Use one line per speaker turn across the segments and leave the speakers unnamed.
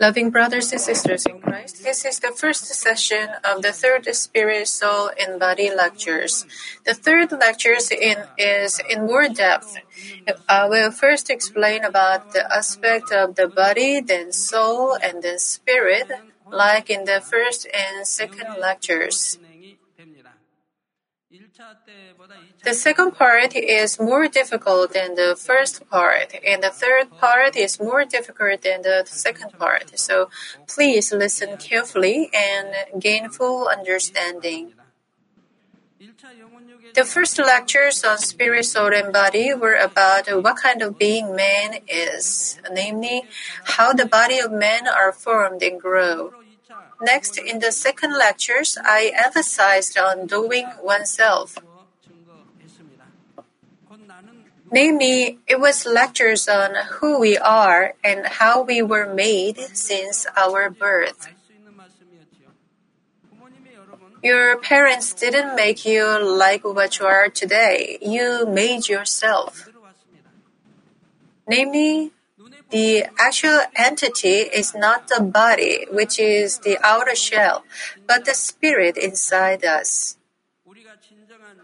Loving brothers and sisters in Christ, this is the first session of the third Spirit, Soul, and Body lectures. The third lecture in, is in more depth. I will first explain about the aspect of the body, then soul, and then spirit, like in the first and second lectures. The second part is more difficult than the first part, and the third part is more difficult than the second part. So please listen carefully and gain full understanding. The first lectures on spirit, soul, and body were about what kind of being man is, namely, how the body of man are formed and grow. Next, in the second lectures, I emphasized on doing oneself. Namely, it was lectures on who we are and how we were made since our birth. Your parents didn't make you like what you are today. You made yourself. Namely, the actual entity is not the body, which is the outer shell, but the spirit inside us.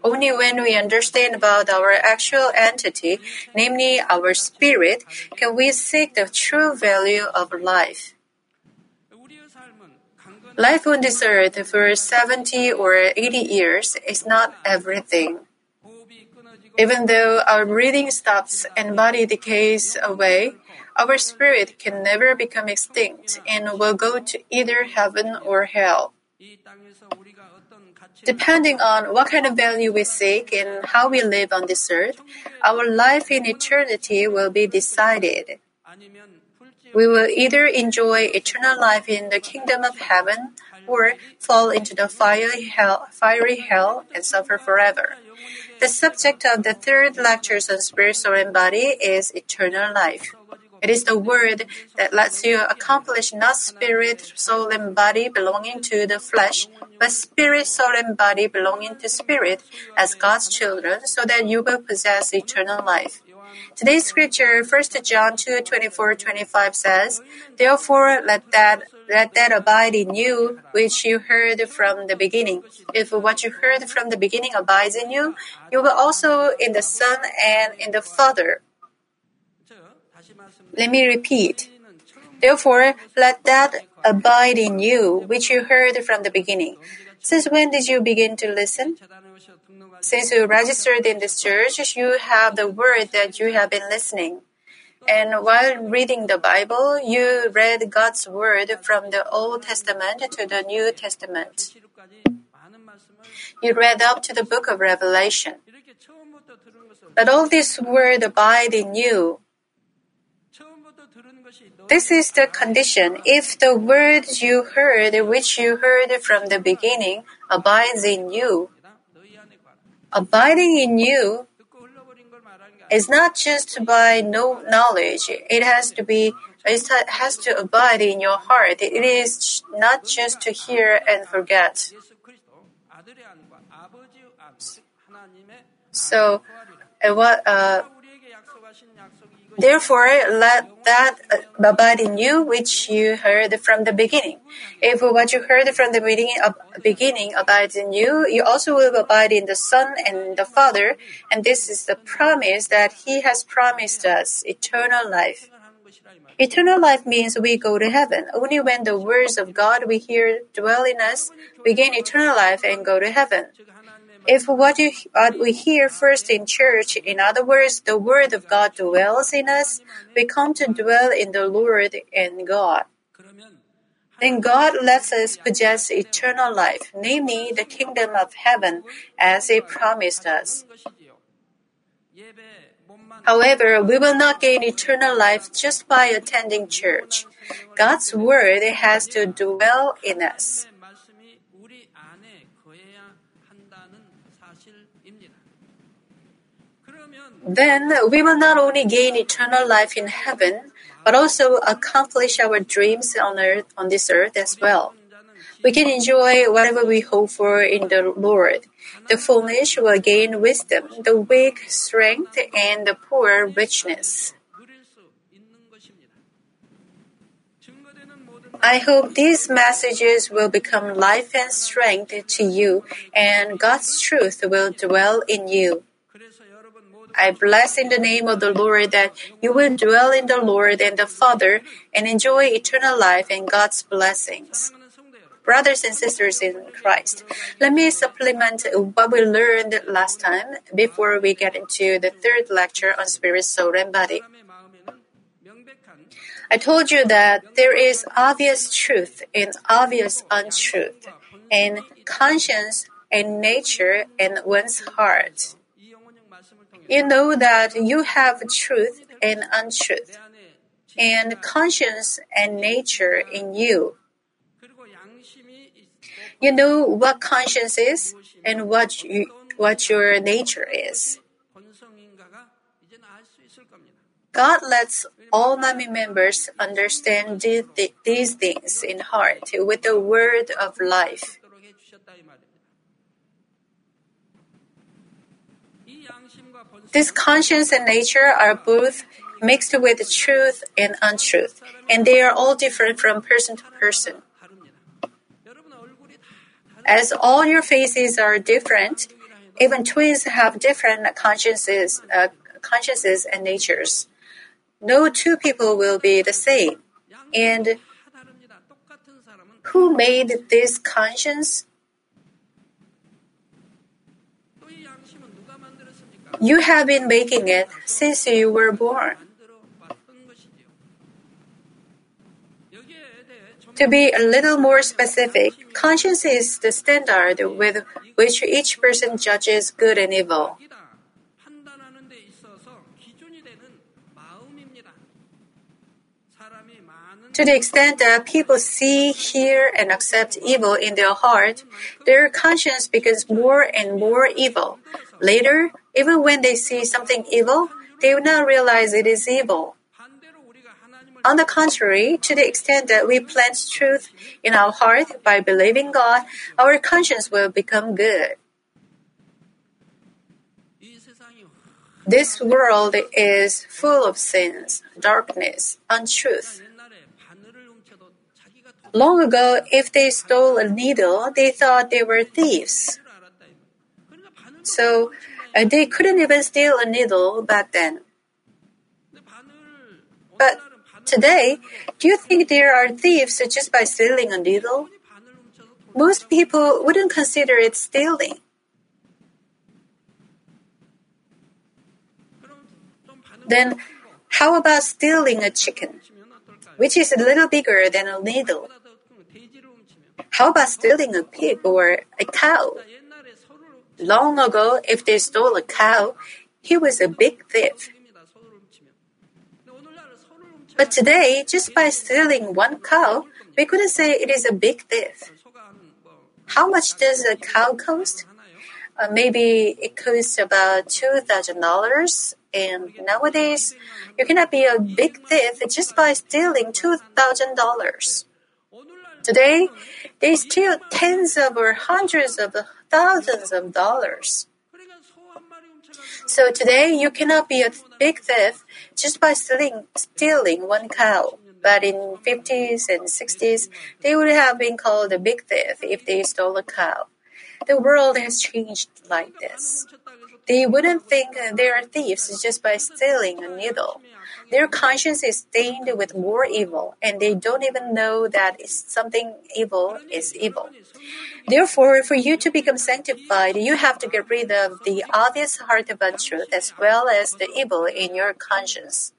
Only when we understand about our actual entity, namely our spirit, can we seek the true value of life. Life on this earth for 70 or 80 years is not everything. Even though our breathing stops and body decays away, our spirit can never become extinct and will go to either heaven or hell. Depending on what kind of value we seek and how we live on this earth, our life in eternity will be decided. We will either enjoy eternal life in the kingdom of heaven or fall into the fiery hell, fiery hell and suffer forever. The subject of the third lectures on spirit, soul, and body is eternal life. It is the word that lets you accomplish not spirit, soul, and body belonging to the flesh, but spirit, soul, and body belonging to spirit as God's children, so that you will possess eternal life. Today's scripture, 1 John 2, 24, 25 says, Therefore let that let that abide in you which you heard from the beginning. If what you heard from the beginning abides in you, you will also in the Son and in the Father. Let me repeat. Therefore, let that abide in you, which you heard from the beginning. Since when did you begin to listen? Since you registered in this church, you have the word that you have been listening. And while reading the Bible, you read God's word from the Old Testament to the New Testament. You read up to the book of Revelation. But all this word abide in you. This is the condition. If the word you heard, which you heard from the beginning, abides in you, abiding in you is not just by no knowledge. It has to be, it has to abide in your heart. It is not just to hear and forget. So, uh, what, uh, Therefore, let that abide in you which you heard from the beginning. If what you heard from the beginning, uh, beginning abides in you, you also will abide in the Son and the Father. And this is the promise that He has promised us eternal life. Eternal life means we go to heaven. Only when the words of God we hear dwell in us, we gain eternal life and go to heaven. If what, we hear first in church, in other words, the Word of God dwells in us, we come to dwell in the Lord and God. Then God lets us possess eternal life, namely the kingdom of heaven, as He promised us. However, we will not gain eternal life just by attending church. God's Word has to dwell in us. Then we will not only gain eternal life in heaven, but also accomplish our dreams on earth, on this earth as well. We can enjoy whatever we hope for in the Lord. The foolish will gain wisdom, the weak strength, and the poor richness. I hope these messages will become life and strength to you, and God's truth will dwell in you. I bless in the name of the Lord that you will dwell in the Lord and the Father and enjoy eternal life and God's blessings. Brothers and sisters in Christ, let me supplement what we learned last time before we get into the third lecture on spirit, soul, and body. I told you that there is obvious truth and obvious untruth, and conscience and nature and one's heart. You know that you have truth and untruth, and conscience and nature in you. You know what conscience is and what you, what your nature is. God lets all Manmin members understand these things in heart with the word of life. This conscience and nature are both mixed with truth and untruth, and they are all different from person to person. As all your faces are different, even twins have different consciences, uh, consciences and natures. No two people will be the same. And who made this conscience? You have been making it since you were born. To be a little more specific, conscience is the standard with which each person judges good and evil. To the extent that people see, hear, and accept evil in their heart, their conscience becomes more and more evil. Later, even when they see something evil, they will not realize it is evil. On the contrary, to the extent that we plant truth in our heart by believing God, our conscience will become good. This world is full of sins, darkness, untruth. Long ago, if they stole a needle, they thought they were thieves. So Uh, they couldn't even steal a needle back then. But today, do you think there are thieves just by stealing a needle? Most people wouldn't consider it stealing. Then, how about stealing a chicken, which is a little bigger than a needle? How about stealing a pig or a cow? Long ago, if they stole a cow, he was a big thief. But today, just by stealing one cow, we couldn't say it is a big thief. How much does a cow cost? Uh, maybe it costs about $2,000. And nowadays, you cannot be a big thief just by stealing $2,000. Today, they steal tens of or hundreds of thousands of dollars. So today, you cannot be a big thief just by stealing, stealing one cow. But in 50s and 60s, they would have been called a big thief if they stole a cow. The world has changed like this. They wouldn't think they are thieves just by stealing a needle. Their conscience is stained with more evil, and they don't even know that something evil is evil. Therefore, for you to become sanctified, you have to get rid of the obvious heart of untruth as well as the evil in your conscience.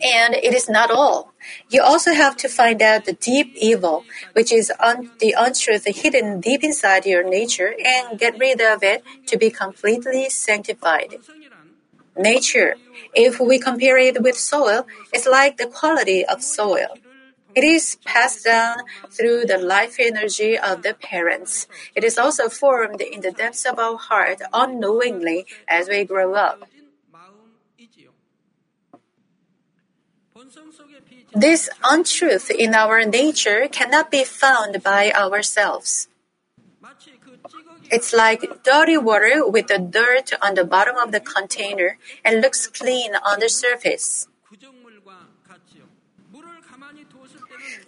And it is not all. You also have to find out the deep evil, which is un- the untruth hidden deep inside your nature, and get rid of it to be completely sanctified. Nature, if we compare it with soil, is like the quality of soil. It is passed down through the life energy of the parents. It is also formed in the depths of our heart unknowingly as we grow up. This untruth in our nature cannot be found by ourselves. It's like dirty water with the dirt on the bottom of the container and looks clean on the surface.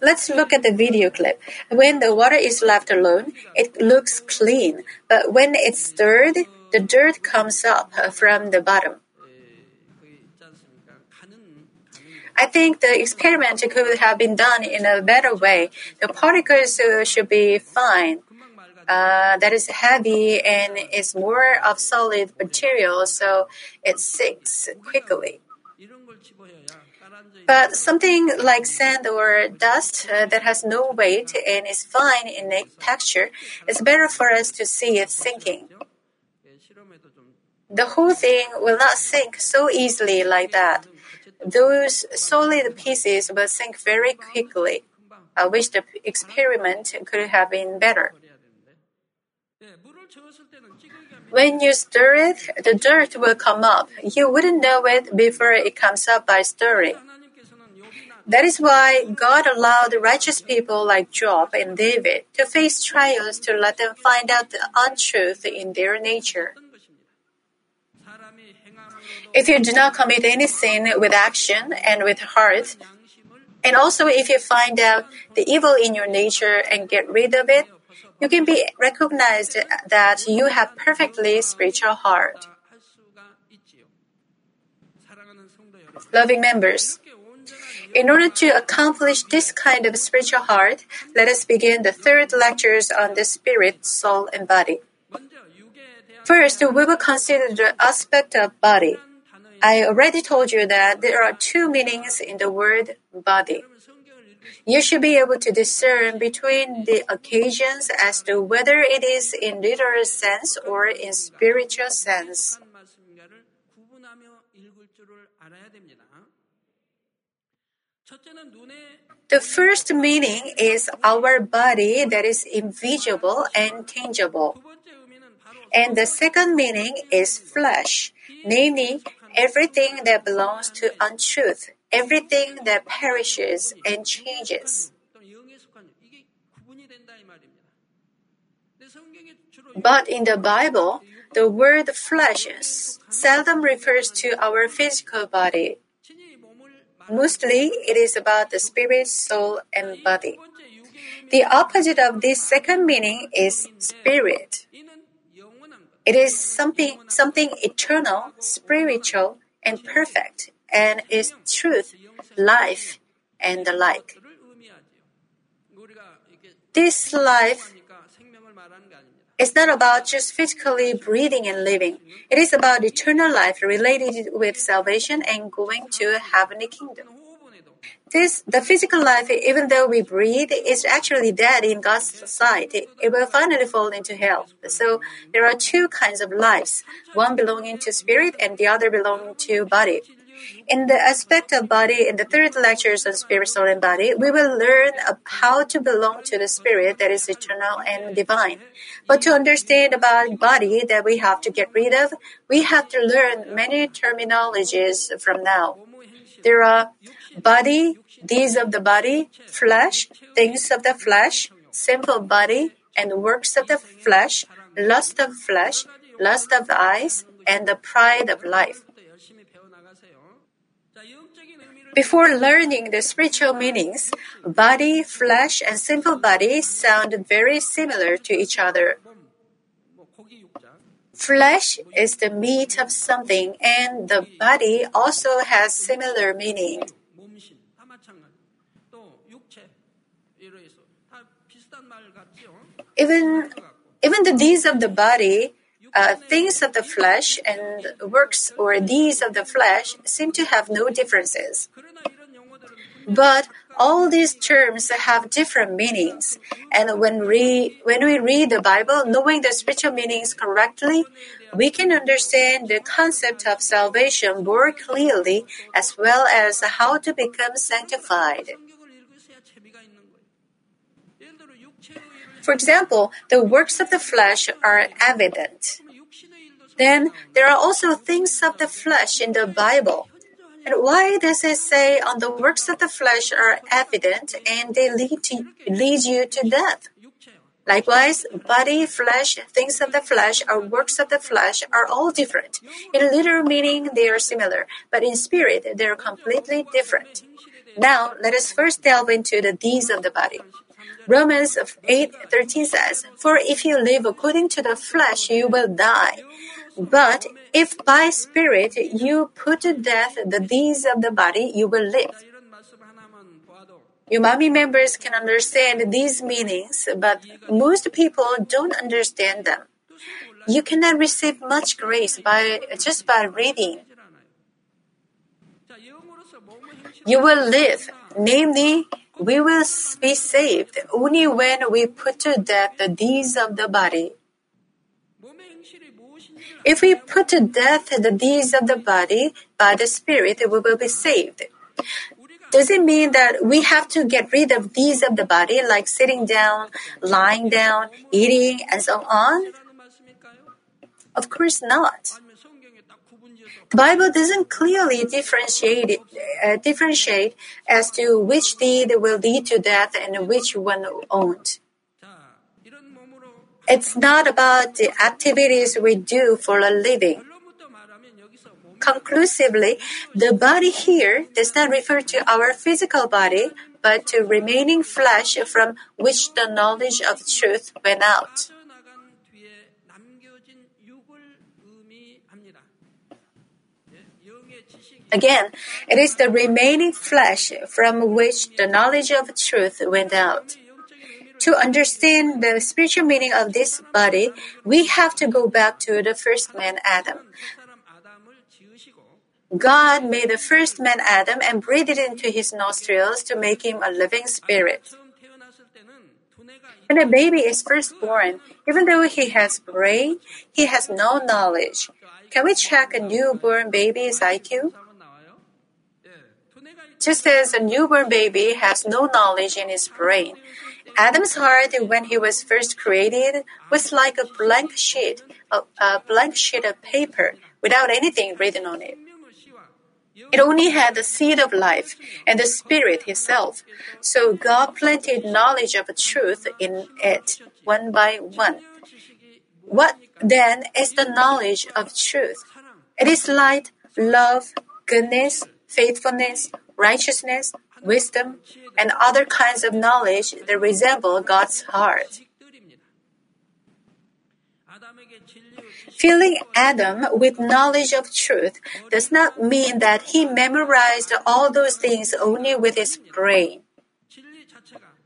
Let's look at the video clip. When the water is left alone, it looks clean, but when it's stirred, the dirt comes up from the bottom. I think the experiment could have been done in a better way. The particles should be fine. Uh, that is heavy and is more of solid material, so it sinks quickly. But something like sand or dust uh, that has no weight and is fine in texture is better for us to see it sinking. The whole thing will not sink so easily like that. Those solid pieces will sink very quickly. I wish the experiment could have been better. When you stir it, the dirt will come up. You wouldn't know it before it comes up by stirring. That is why God allowed righteous people like Job and David to face trials to let them find out the untruth in their nature. If you do not commit any sin with action and with heart, and also if you find out the evil in your nature and get rid of it, you can be recognized that you have perfectly spiritual heart. Loving members, in order to accomplish this kind of spiritual heart, let us begin the third lectures on the spirit, soul, and body. First, we will consider the aspect of body. I already told you that there are two meanings in the word body. You should be able to discern between the occasions as to whether it is in literal sense or in spiritual sense. The first meaning is our body that is invisible and tangible. And the second meaning is flesh, namely everything that belongs to untruth, everything that perishes and changes. But in the Bible, the word flesh seldom refers to our physical body. Mostly, it is about the spirit, soul, and body. The opposite of this second meaning is spirit. It is something, something eternal, spiritual, and perfect, and is truth, life, and the like. This life is not about just physically breathing and living. It is about eternal life related with salvation and going to heavenly kingdom. This, the physical life, even though we breathe, is actually dead in God's sight. It will finally fall into hell. So there are two kinds of lives, one belonging to spirit and the other belonging to body. In the aspect of body, in the third lectures on spirit, soul, and body, we will learn how to belong to the spirit that is eternal and divine. But to understand about body that we have to get rid of, we have to learn many terminologies from now. There are body, deeds of the body, flesh, things of the flesh, simple body, and works of the flesh, lust of flesh, lust of eyes, and the pride of life. Before learning the spiritual meanings, body, flesh, and simple body sound very similar to each other. Flesh is the meat of something, and the body also has similar meaning. Even, even the deeds of the body, uh, things of the flesh, and works or deeds of the flesh seem to have no differences. But all these terms have different meanings. And when we, when we read the Bible, knowing the spiritual meanings correctly, we can understand the concept of salvation more clearly as well as how to become sanctified. For example, the works of the flesh are evident. Then there are also things of the flesh in the Bible. And why does it say on the works of the flesh are evident and they lead to lead you to death? Likewise, body, flesh, things of the flesh, or works of the flesh are all different. In literal meaning, they are similar, but in spirit, they are completely different. Now, let us first delve into the deeds of the body. Romans 8:13 says, "For if you live according to the flesh, you will die. But if by spirit you put to death the deeds of the body, you will live." Manmin members can understand these meanings, but most people don't understand them. You cannot receive much grace by just by reading. You will live, namely, we will be saved only when we put to death the deeds of the body. If we put to death the deeds of the body by the Spirit, we will be saved. Does it mean that we have to get rid of deeds of the body, like sitting down, lying down, eating, and so on? Of course not. The Bible doesn't clearly differentiate, uh, differentiate as to which deed will lead to death and which one won't. It's not about the activities we do for a living. Conclusively, the body here does not refer to our physical body, but to remaining flesh from which the knowledge of truth went out. Again, it is the remaining flesh from which the knowledge of truth went out. To understand the spiritual meaning of this body, we have to go back to the first man Adam. God made the first man Adam and breathed it into his nostrils to make him a living spirit. When a baby is first born, even though he has brain, he has no knowledge. Can we check a newborn baby's IQ? Just as a newborn baby has no knowledge in his brain, Adam's heart, when he was first created, was like a blank sheet, a, a blank sheet of paper without anything written on it. It only had the seed of life and the Spirit Himself. So God planted knowledge of truth in it one by one. What then is the knowledge of truth? It is light, love, goodness, faithfulness, righteousness, wisdom, and other kinds of knowledge that resemble God's heart. Filling Adam with knowledge of truth does not mean that he memorized all those things only with his brain.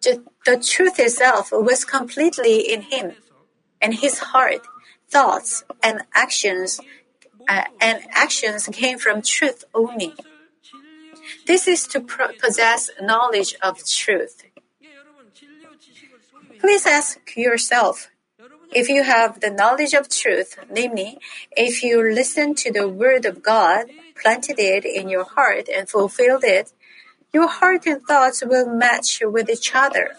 The truth itself was completely in him, and his heart, thoughts, and actions, uh, and actions came from truth only. This is to possess knowledge of truth. Please ask yourself if you have the knowledge of truth, namely, if you listen to the word of God, planted it in your heart, and fulfilled it, your heart and thoughts will match with each other.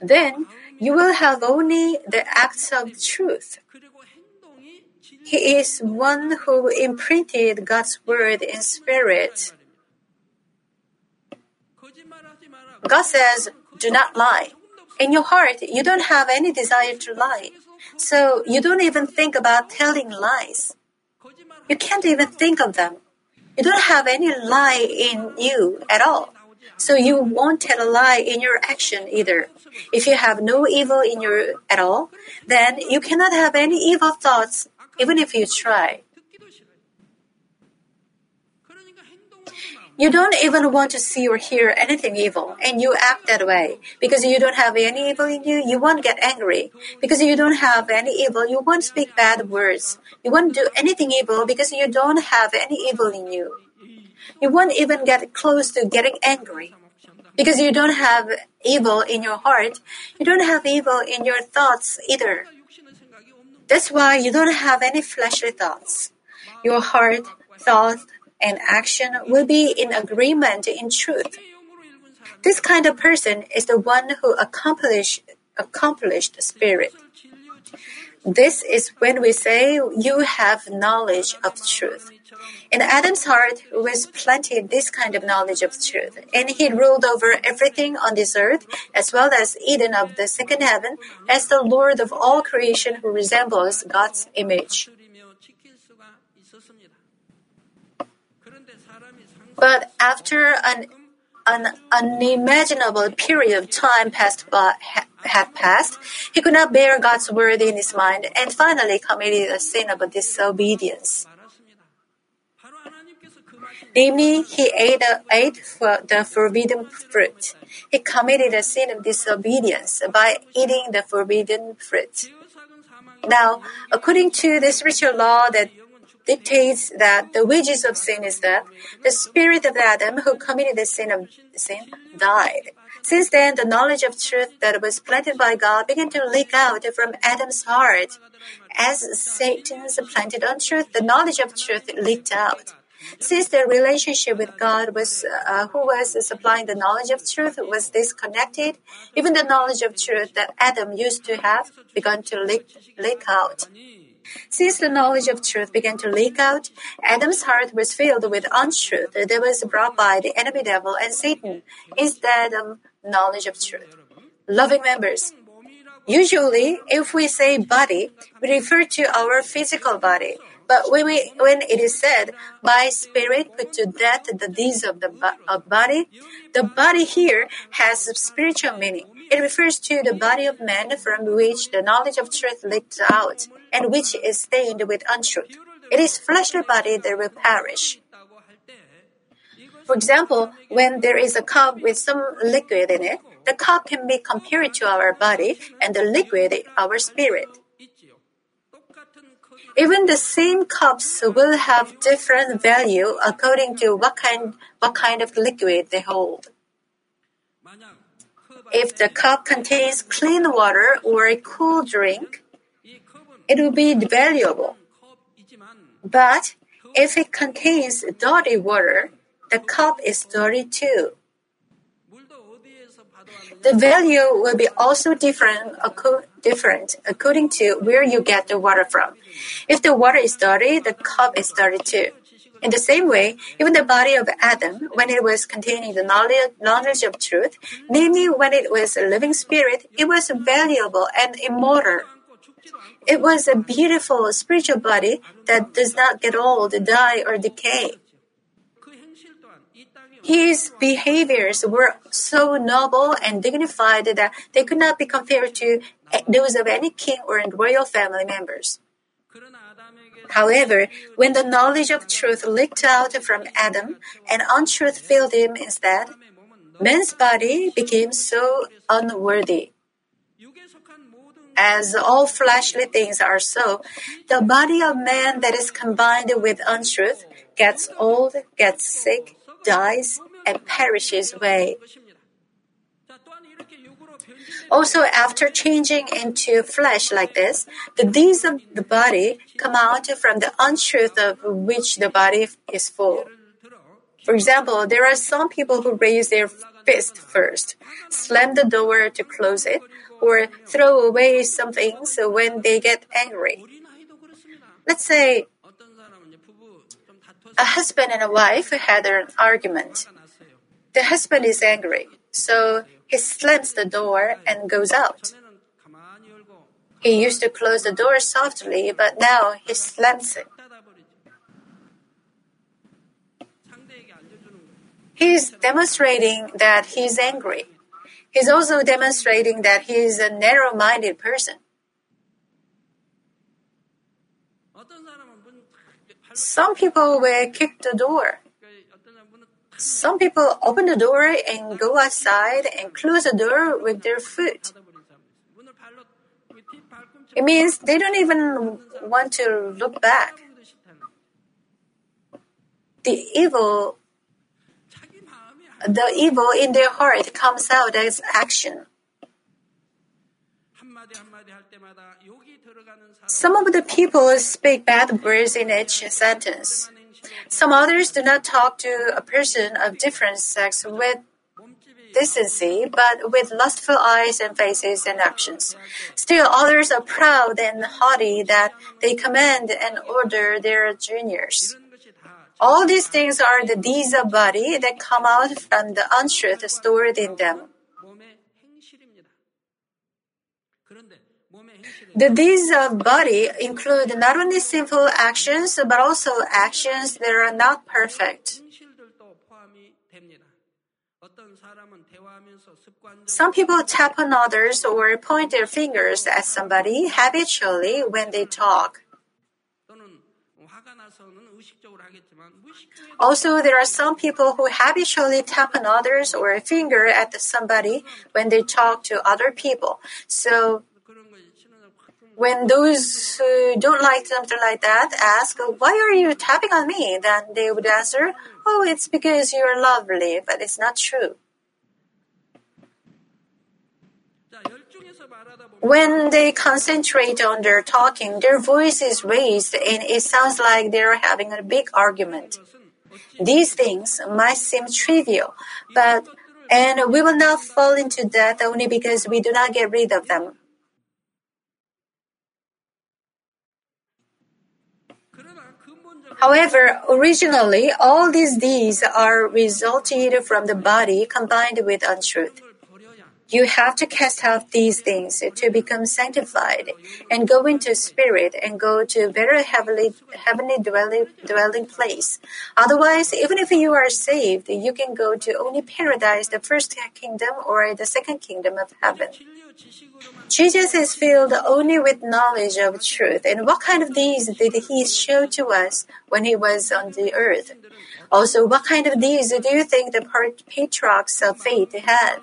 Then you will have only the acts of truth. He is one who imprinted God's word in spirit. God says, do not lie. In your heart, you don't have any desire to lie. So you don't even think about telling lies. You can't even think of them. You don't have any lie in you at all. So you won't tell a lie in your action either. If you have no evil in you at all, then you cannot have any evil thoughts even if you try. You don't even want to see or hear anything evil, and you act that way. Because you don't have any evil in you, you won't get angry. Because you don't have any evil, you won't speak bad words. You won't do anything evil because you don't have any evil in you. You won't even get close to getting angry. Because you don't have evil in your heart, you don't have evil in your thoughts either. That's why you don't have any fleshly thoughts. Your heart, thought, and action will be in agreement in truth. This kind of person is the one who accomplished accomplished spirit. This is when we say you have knowledge of truth. In Adam's heart was planted this kind of knowledge of truth, and he ruled over everything on this earth, as well as Eden of the second heaven, as the Lord of all creation who resembles God's image. But after an, an unimaginable period of time passed by, ha, had passed, he could not bear God's word in his mind and finally committed a sin of disobedience. Namely, he ate, ate the forbidden fruit. He committed a sin of disobedience by eating the forbidden fruit. Now, according to the spiritual law that dictates that the wages of sin is death, the spirit of Adam who committed the sin of sin died. Since then, the knowledge of truth that was planted by God began to leak out from Adam's heart. As Satan's planted untruth, the knowledge of truth leaked out. Since the relationship with God was, uh, who was supplying the knowledge of truth, was disconnected, even the knowledge of truth that Adam used to have began to leak, leak out. Since the knowledge of truth began to leak out, Adam's heart was filled with untruth that was brought by the enemy devil and Satan instead of knowledge of truth. Loving members, usually if we say body, we refer to our physical body. But when, we, when it is said, by spirit put to death the deeds of the of body, the body here has a spiritual meaning. It refers to the body of man from which the knowledge of truth leaked out and which is stained with untruth. It is fleshly body that will perish. For example, when there is a cup with some liquid in it, the cup can be compared to our body and the liquid our spirit. Even the same cups will have different value according to what kind, what kind of liquid they hold. If the cup contains clean water or a cool drink, it will be valuable. But if it contains dirty water, the cup is dirty too. The value will be also different, different according to where you get the water from. If the water is dirty, the cup is dirty too. In the same way, even the body of Adam, when it was containing the knowledge, of truth, namely when it was a living spirit, it was valuable and immortal. It was a beautiful spiritual body that does not get old, die, or decay. His behaviors were so noble and dignified that they could not be compared to Eh, those of any king or royal family members. However, when the knowledge of truth leaked out from Adam and untruth filled him instead, man's body became so unworthy. As all fleshly things are so, the body of man that is combined with untruth gets old, gets sick, dies, and perishes away. Also, after changing into flesh like this, the deeds of the body come out from the untruth of which the body is full. For example, there are some people who raise their fist first, slam the door to close it, or throw away some things when they get angry. Let's say a husband and a wife had an argument. The husband is angry, so he slams the door and goes out. He used to close the door softly, but now he slams it. He's demonstrating that he's angry. He's also demonstrating that he is a narrow minded person. Some people will kick the door. Some people open the door and go outside and close the door with their foot. It means they don't even want to look back. The evil, the evil in their heart comes out as action. Some of the people speak bad words in each sentence. Some others do not talk to a person of different sex with decency, but with lustful eyes and faces and actions. Still others are proud and haughty that they command and order their juniors. All these things are the deeds of body that come out from the untruth stored in them. The deeds of uh, body include not only sinful actions but also actions that are not perfect. Some people tap on others or point their fingers at somebody habitually when they talk. Also, there are some people who habitually tap on others or a finger at somebody when they talk to other people. So, when those who don't like something like that ask, Why are you tapping on me? then they would answer, Oh, it's because you're lovely, but it's not true. When they concentrate on their talking, their voice is raised and it sounds like they're having a big argument. These things might seem trivial, but and we will not fall into that only because we do not get rid of them. However, originally, all these deeds are resulted from the body combined with untruth. You have to cast out these things to become sanctified and go into spirit and go to a better heavenly, heavenly dwelling, dwelling place. Otherwise, even if you are saved, you can go to only paradise, the first kingdom or the second kingdom of heaven. Jesus is filled only with knowledge of truth. And what kind of deeds did he show to us when he was on the earth? Also, what kind of deeds do you think the patriarchs of faith had?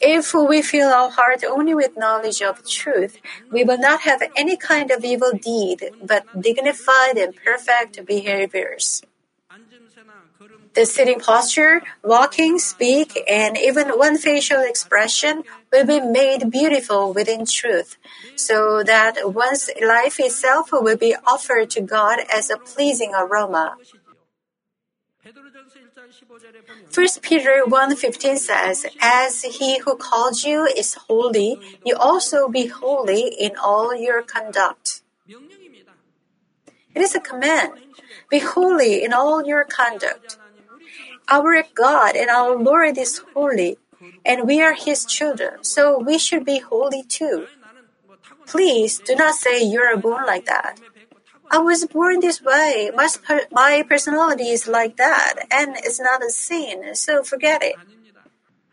If we fill our heart only with knowledge of truth, we will not have any kind of evil deed, but dignified and perfect behaviors. The sitting posture, walking, speak, and even one facial expression will be made beautiful within truth, so that one's life itself will be offered to God as a pleasing aroma. 1 Peter 1:15 says, "As he who called you is holy, you also be holy in all your conduct." It is a command. Be holy in all your conduct. Our God and our Lord is holy, and we are his children, so we should be holy too. Please do not say you are born like that. I was born this way. My, my personality is like that, and it's not a sin, so forget it.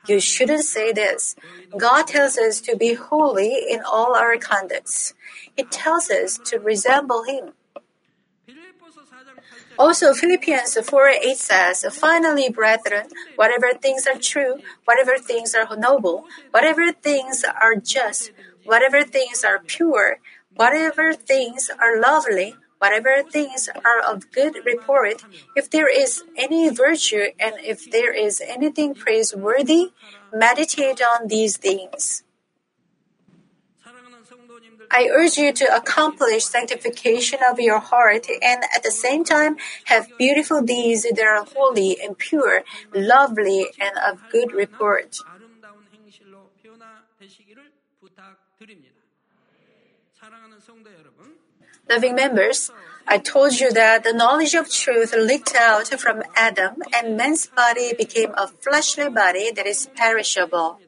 You shouldn't say this. God tells us to be holy in all our conducts. He tells us to resemble Him. Also, Philippians 4 8 says, Finally, brethren, whatever things are true, whatever things are noble, whatever things are just, whatever things are pure, whatever things are lovely, whatever things are of good report, if there is any virtue and if there is anything praiseworthy, meditate on these things. I urge you to accomplish sanctification of your heart and at the same time have beautiful deeds that are holy and pure, lovely, and of good report. Loving members, I told you that the knowledge of truth leaked out from Adam, and man's body became a fleshly body that is perishable.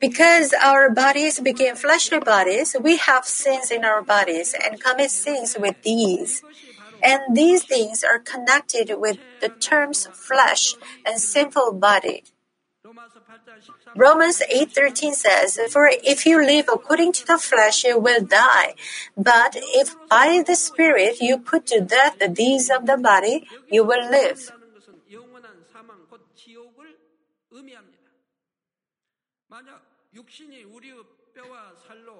Because our bodies became fleshly bodies, we have sins in our bodies and commit sins with these. And these things are connected with the terms flesh and sinful body. Romans 8:13 says, "For if you live according to the flesh, you will die. But if by the Spirit you put to death the deeds of the body, you will live."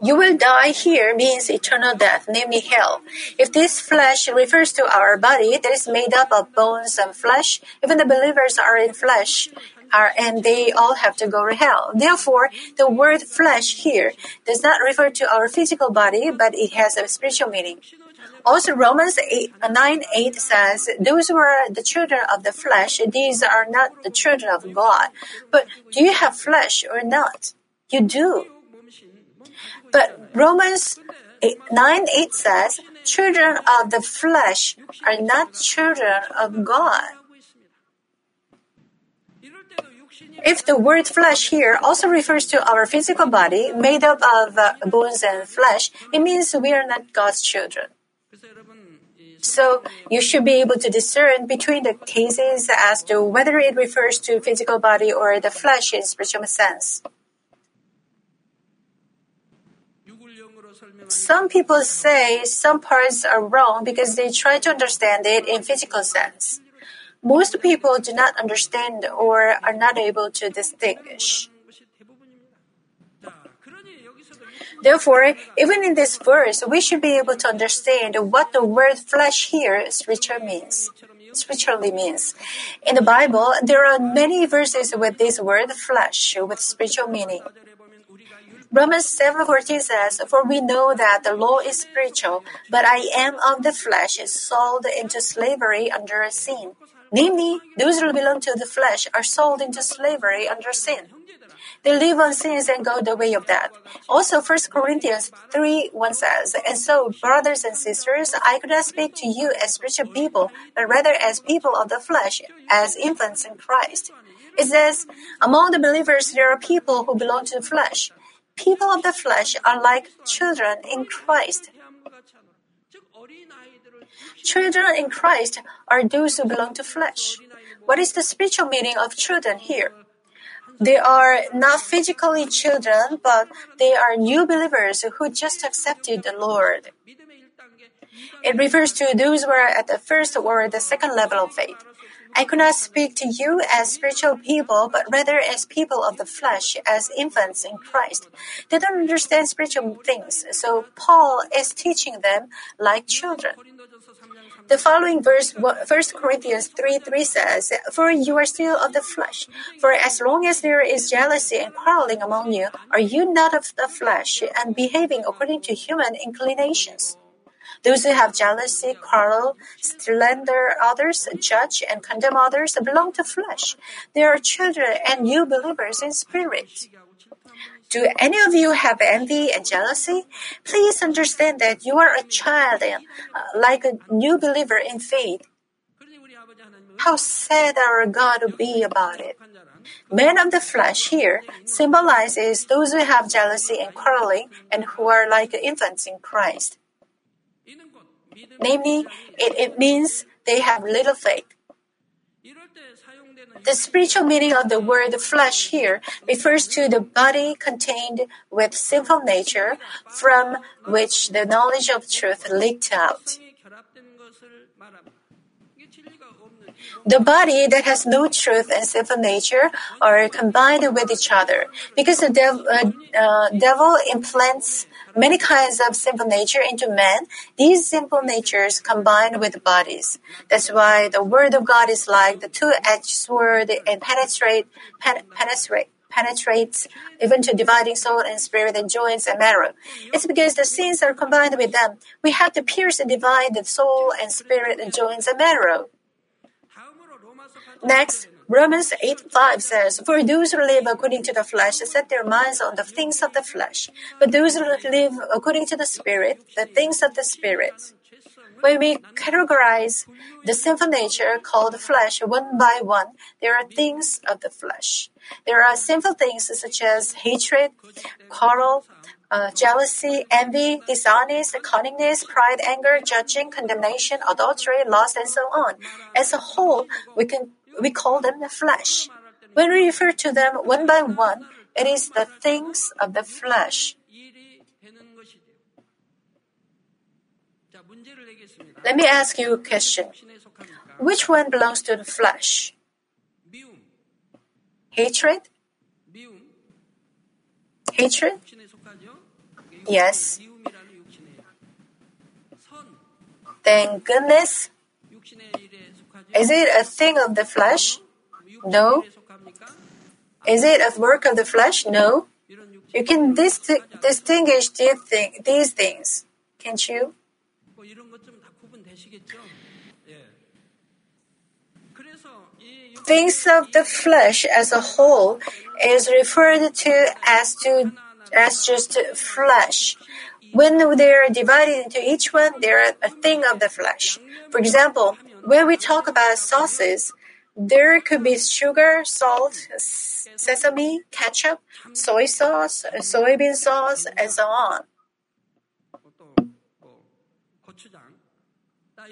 You will die here means eternal death, namely hell. If this flesh refers to our body that is made up of bones and flesh, even the believers are in flesh, are, and they all have to go to hell. Therefore, the word flesh here does not refer to our physical body, but it has a spiritual meaning. Also, Romans 8, uh, 9 8 says, Those who are the children of the flesh, these are not the children of God. But do you have flesh or not? You do. But Romans 8, 9 8 says, Children of the flesh are not children of God. If the word flesh here also refers to our physical body made up of uh, bones and flesh, it means we are not God's children. So you should be able to discern between the cases as to whether it refers to physical body or the flesh in spiritual sense. Some people say some parts are wrong because they try to understand it in physical sense. Most people do not understand or are not able to distinguish. Therefore, even in this verse, we should be able to understand what the word flesh here spiritually means. Spiritually means. In the Bible, there are many verses with this word flesh with spiritual meaning. Romans 7:14 says, "For we know that the law is spiritual, but I am of the flesh, sold into slavery under a sin. Namely, those who belong to the flesh are sold into slavery under sin. They live on sins and go the way of that. Also, 1 Corinthians 3 1 says, And so, brothers and sisters, I could not speak to you as spiritual people, but rather as people of the flesh, as infants in Christ. It says, Among the believers, there are people who belong to the flesh. People of the flesh are like children in Christ. Children in Christ are those who belong to flesh. What is the spiritual meaning of children here? They are not physically children, but they are new believers who just accepted the Lord. It refers to those who are at the first or the second level of faith. I could not speak to you as spiritual people, but rather as people of the flesh, as infants in Christ. They don't understand spiritual things, so Paul is teaching them like children. The following verse, 1 Corinthians 3 3 says, For you are still of the flesh. For as long as there is jealousy and quarreling among you, are you not of the flesh and behaving according to human inclinations? Those who have jealousy, quarrel, slander others, judge, and condemn others belong to flesh. They are children and new believers in spirit. Do any of you have envy and jealousy? Please understand that you are a child, uh, like a new believer in faith. How sad our God would be about it. Men of the flesh here symbolizes those who have jealousy and quarreling and who are like infants in Christ. Namely, it, it means they have little faith. The spiritual meaning of the word flesh here refers to the body contained with sinful nature from which the knowledge of truth leaked out. The body that has no truth and sinful nature are combined with each other because the dev- uh, uh, devil implants many kinds of simple nature into man. These simple natures combine with bodies. That's why the word of God is like the two-edged sword and penetrate, pen- penetrate penetrates even to dividing soul and spirit and joints and marrow. It's because the sins are combined with them. We have to pierce and divide the soul and spirit and joints and marrow. Next, Romans 8 5 says, For those who live according to the flesh set their minds on the things of the flesh, but those who live according to the Spirit, the things of the Spirit. When we categorize the sinful nature called flesh one by one, there are things of the flesh. There are sinful things such as hatred, quarrel, uh, jealousy, envy, dishonest, cunningness, pride, anger, judging, condemnation, adultery, lust, and so on. As a whole, we can we call them the flesh. When we refer to them one by one, it is the things of the flesh. Let me ask you a question. Which one belongs to the flesh? Hatred? Hatred? Yes. Then goodness? Is it a thing of the flesh? No. Is it a work of the flesh? No. You can dis- distinguish these, these things, can't you? Things of the flesh as a whole is referred to as to as just flesh. When they are divided into each one, they are a thing of the flesh. For example, when we talk about sauces, There could be sugar, salt, sesame, ketchup, soy sauce, soybean sauce, and so on.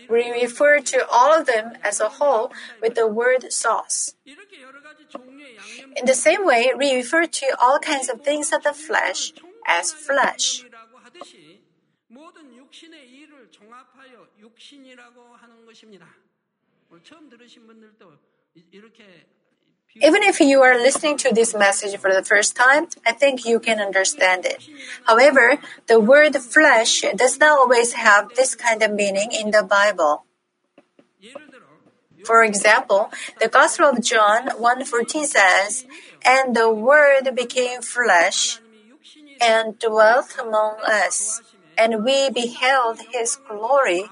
We refer to all of them as a whole with the word sauce. In the same way, we refer to all kinds of things of the flesh as flesh. Even if you are listening to this message for the first time, I think you can understand it. However, the word flesh does not always have this kind of meaning in the Bible. For example, the Gospel of John 1:14 says, "And the word became flesh and dwelt among us, and we beheld his glory,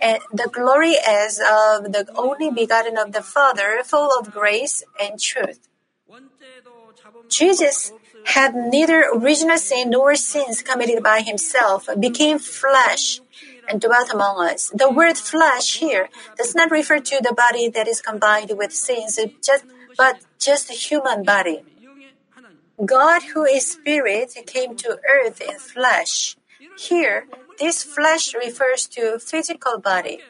and the glory as of the only begotten of the Father, full of grace and truth. Jesus had neither original sin nor sins committed by himself, became flesh, and dwelt among us. The word flesh here does not refer to the body that is combined with sins, just, but just a human body. God, who is spirit, came to earth in flesh. Here, this flesh refers to physical body.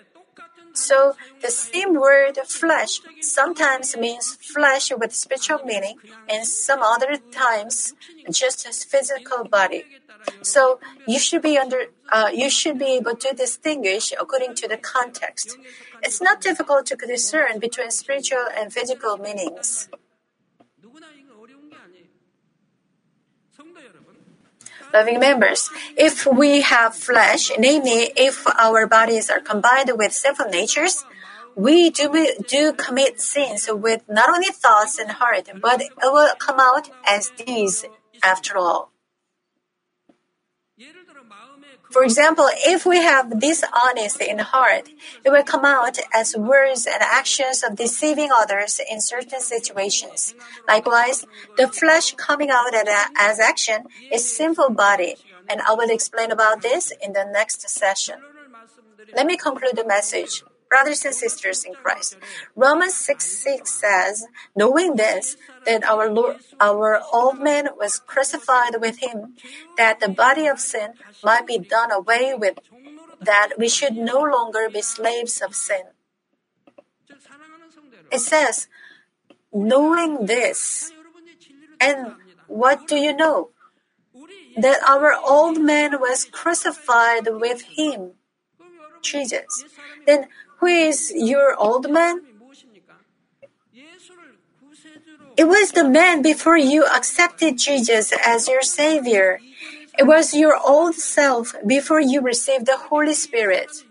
So the same word flesh sometimes means flesh with spiritual meaning and some other times just as physical body. So you should be under uh, you should be able to distinguish according to the context. It's not difficult to discern between spiritual and physical meanings. Loving members, if we have flesh, namely, if our bodies are combined with sinful natures, we do, do commit sins with not only thoughts and heart, but it will come out as deeds after all. For example, if we have dishonesty in heart, it will come out as words and actions of deceiving others in certain situations. Likewise, the flesh coming out uh, as action is sinful body, and I will explain about this in the next session. Let me conclude the message. Brothers and sisters in Christ, Romans 6 6 says, Knowing this, that our Lord, our old man was crucified with him, that the body of sin might be done away with, that we should no longer be slaves of sin. It says, knowing this. And what do you know? That our old man was crucified with him, Jesus. Then who is your old man? It was the man before you accepted Jesus as your Savior. It was your old self before you received the Holy Spirit.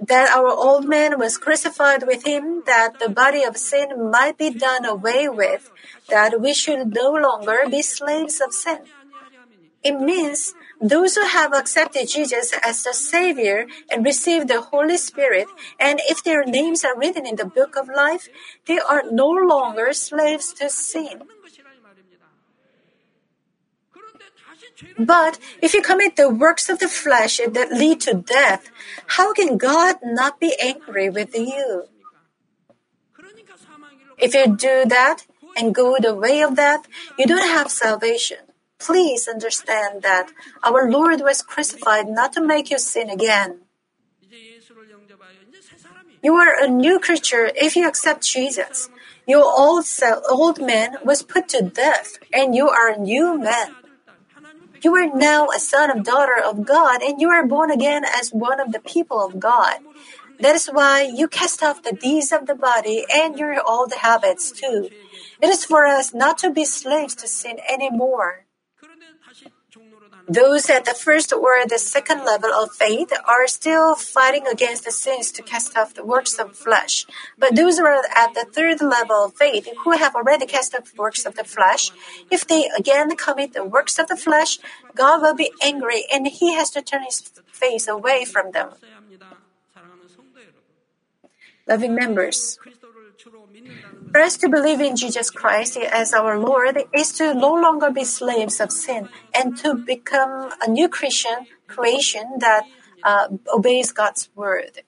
That our old man was crucified with him, that the body of sin might be done away with, that we should no longer be slaves of sin. It means those who have accepted Jesus as the Savior and received the Holy Spirit, and if their names are written in the book of life, they are no longer slaves to sin. But if you commit the works of the flesh that lead to death, how can God not be angry with you? If you do that and go the way of death, you don't have salvation. Please understand that our Lord was crucified not to make you sin again. You are a new creature if you accept Jesus. Your old self, old man was put to death, and you are a new man. You are now a son of daughter of God, and you are born again as one of the people of God. That is why you cast off the deeds of the body and your old habits too. It is for us not to be slaves to sin anymore. Those at the first or the second level of faith are still fighting against the sins to cast off the works of flesh. But those who are at the third level of faith, who have already cast off the works of the flesh, if they again commit the works of the flesh, God will be angry and He has to turn His face away from them. Loving members, for us to believe in Jesus Christ as our Lord is to no longer be slaves of sin and to become a new Christian creation that uh, obeys God's word.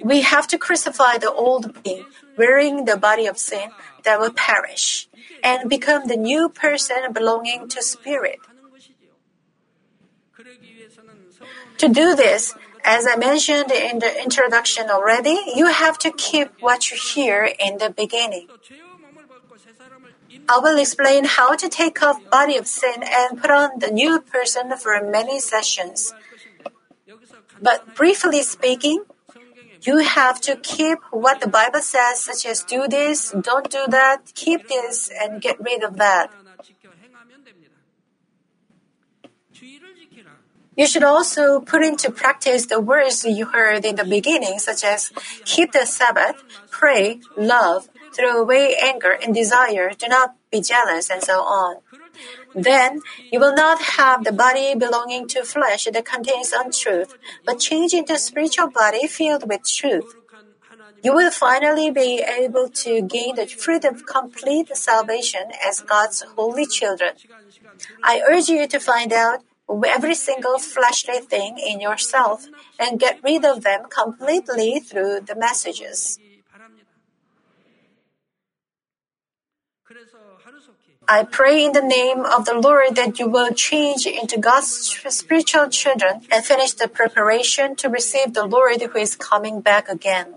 We have to crucify the old being, wearing the body of sin that will perish, and become the new person belonging to Spirit. To do this, as I mentioned in the introduction already, you have to keep what you hear in the beginning. I will explain how to take off body of sin and put on the new person for many sessions. But briefly speaking, you have to keep what the Bible says, such as do this, don't do that, keep this, and get rid of that. You should also put into practice the words you heard in the beginning, such as keep the Sabbath, pray, love, throw away anger and desire, do not be jealous, and so on. Then you will not have the body belonging to flesh that contains untruth, but change into a spiritual body filled with truth. You will finally be able to gain the fruit of complete salvation as God's holy children. I urge you to find out every single fleshly thing in yourself and get rid of them completely through the messages. I pray in the name of the Lord that you will change into God's spiritual children and finish the preparation to receive the Lord who is coming back again.